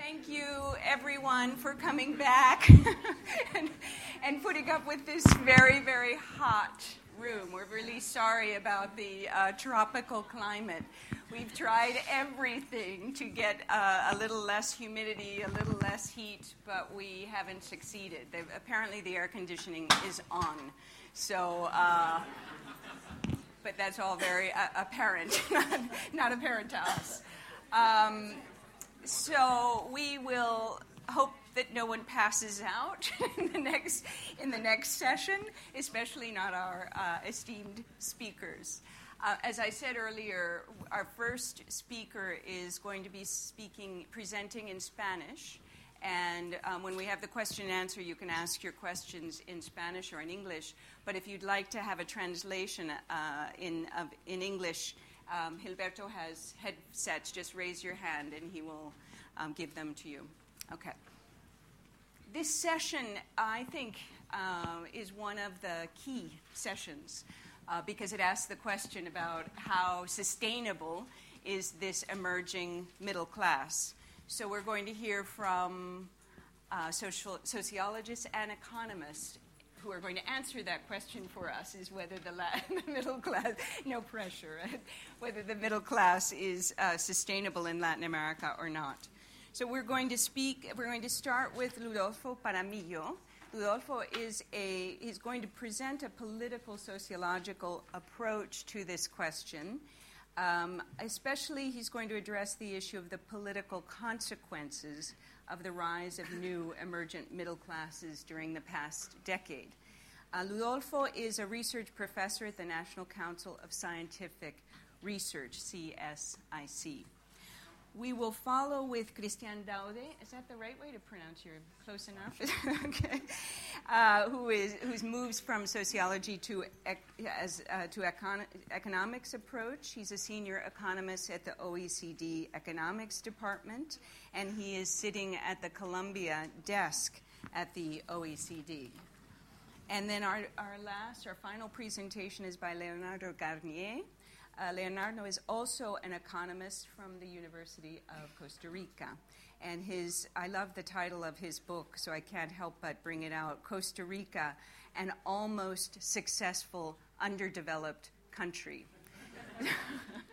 Thank you, everyone, for coming back and, and, putting up with this very, very hot room. We're really sorry about the uh, tropical climate. We've tried everything to get uh, a little less humidity, a little less heat, but we haven't succeeded. They've, apparently, the air conditioning is on. So, uh, but that's all very uh, apparent, not, not, apparent to us. Um, so we will hope that no one passes out in the next in the next session, especially not our uh, esteemed speakers. Uh, as I said earlier, our first speaker is going to be speaking, presenting in Spanish. And um, when we have the question and answer, you can ask your questions in Spanish or in English. But if you'd like to have a translation uh, in, uh, in English, um, has headsets. Just raise your hand and he will um, give them to you. Okay. This session, I think, uh, is one of the key sessions uh, because it asks the question about how sustainable is this emerging middle class. So we're going to hear from uh, social, sociologists and economists who are going to answer that question for us is whether the, la- the middle class, no pressure, whether the middle class is uh, sustainable in Latin America or not. So we're going to speak, we're going to start with Ludolfo Paramio. Ludolfo is a, he's going to present a political sociological approach to this question. Um, especially, he's going to address the issue of the political consequences of the rise of new emergent middle classes during the past decade. Uh, Ludolfo is a research professor at the National Council of Scientific Research, CSIC. We will follow with Christian Daude. Is that the right way to pronounce your close enough? okay. Uh, who is who moves from sociology to as uh, to econ- economics approach. He's a senior economist at the OECD Economics Department, and he is sitting at the Colombia desk at the OECD. And then our, our last, our final presentation is by Leonardo Garnier. Uh, Leonardo is also an economist from the University of Costa Rica. And his, I love the title of his book, so I can't help but bring it out Costa Rica, an almost successful, underdeveloped country.